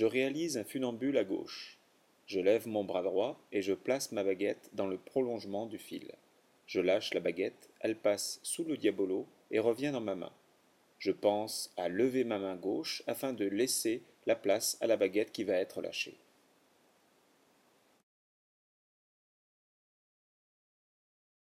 je réalise un funambule à gauche. Je lève mon bras droit et je place ma baguette dans le prolongement du fil. Je lâche la baguette elle passe sous le diabolo et revient dans ma main. Je pense à lever ma main gauche afin de laisser la place à la baguette qui va être lâchée.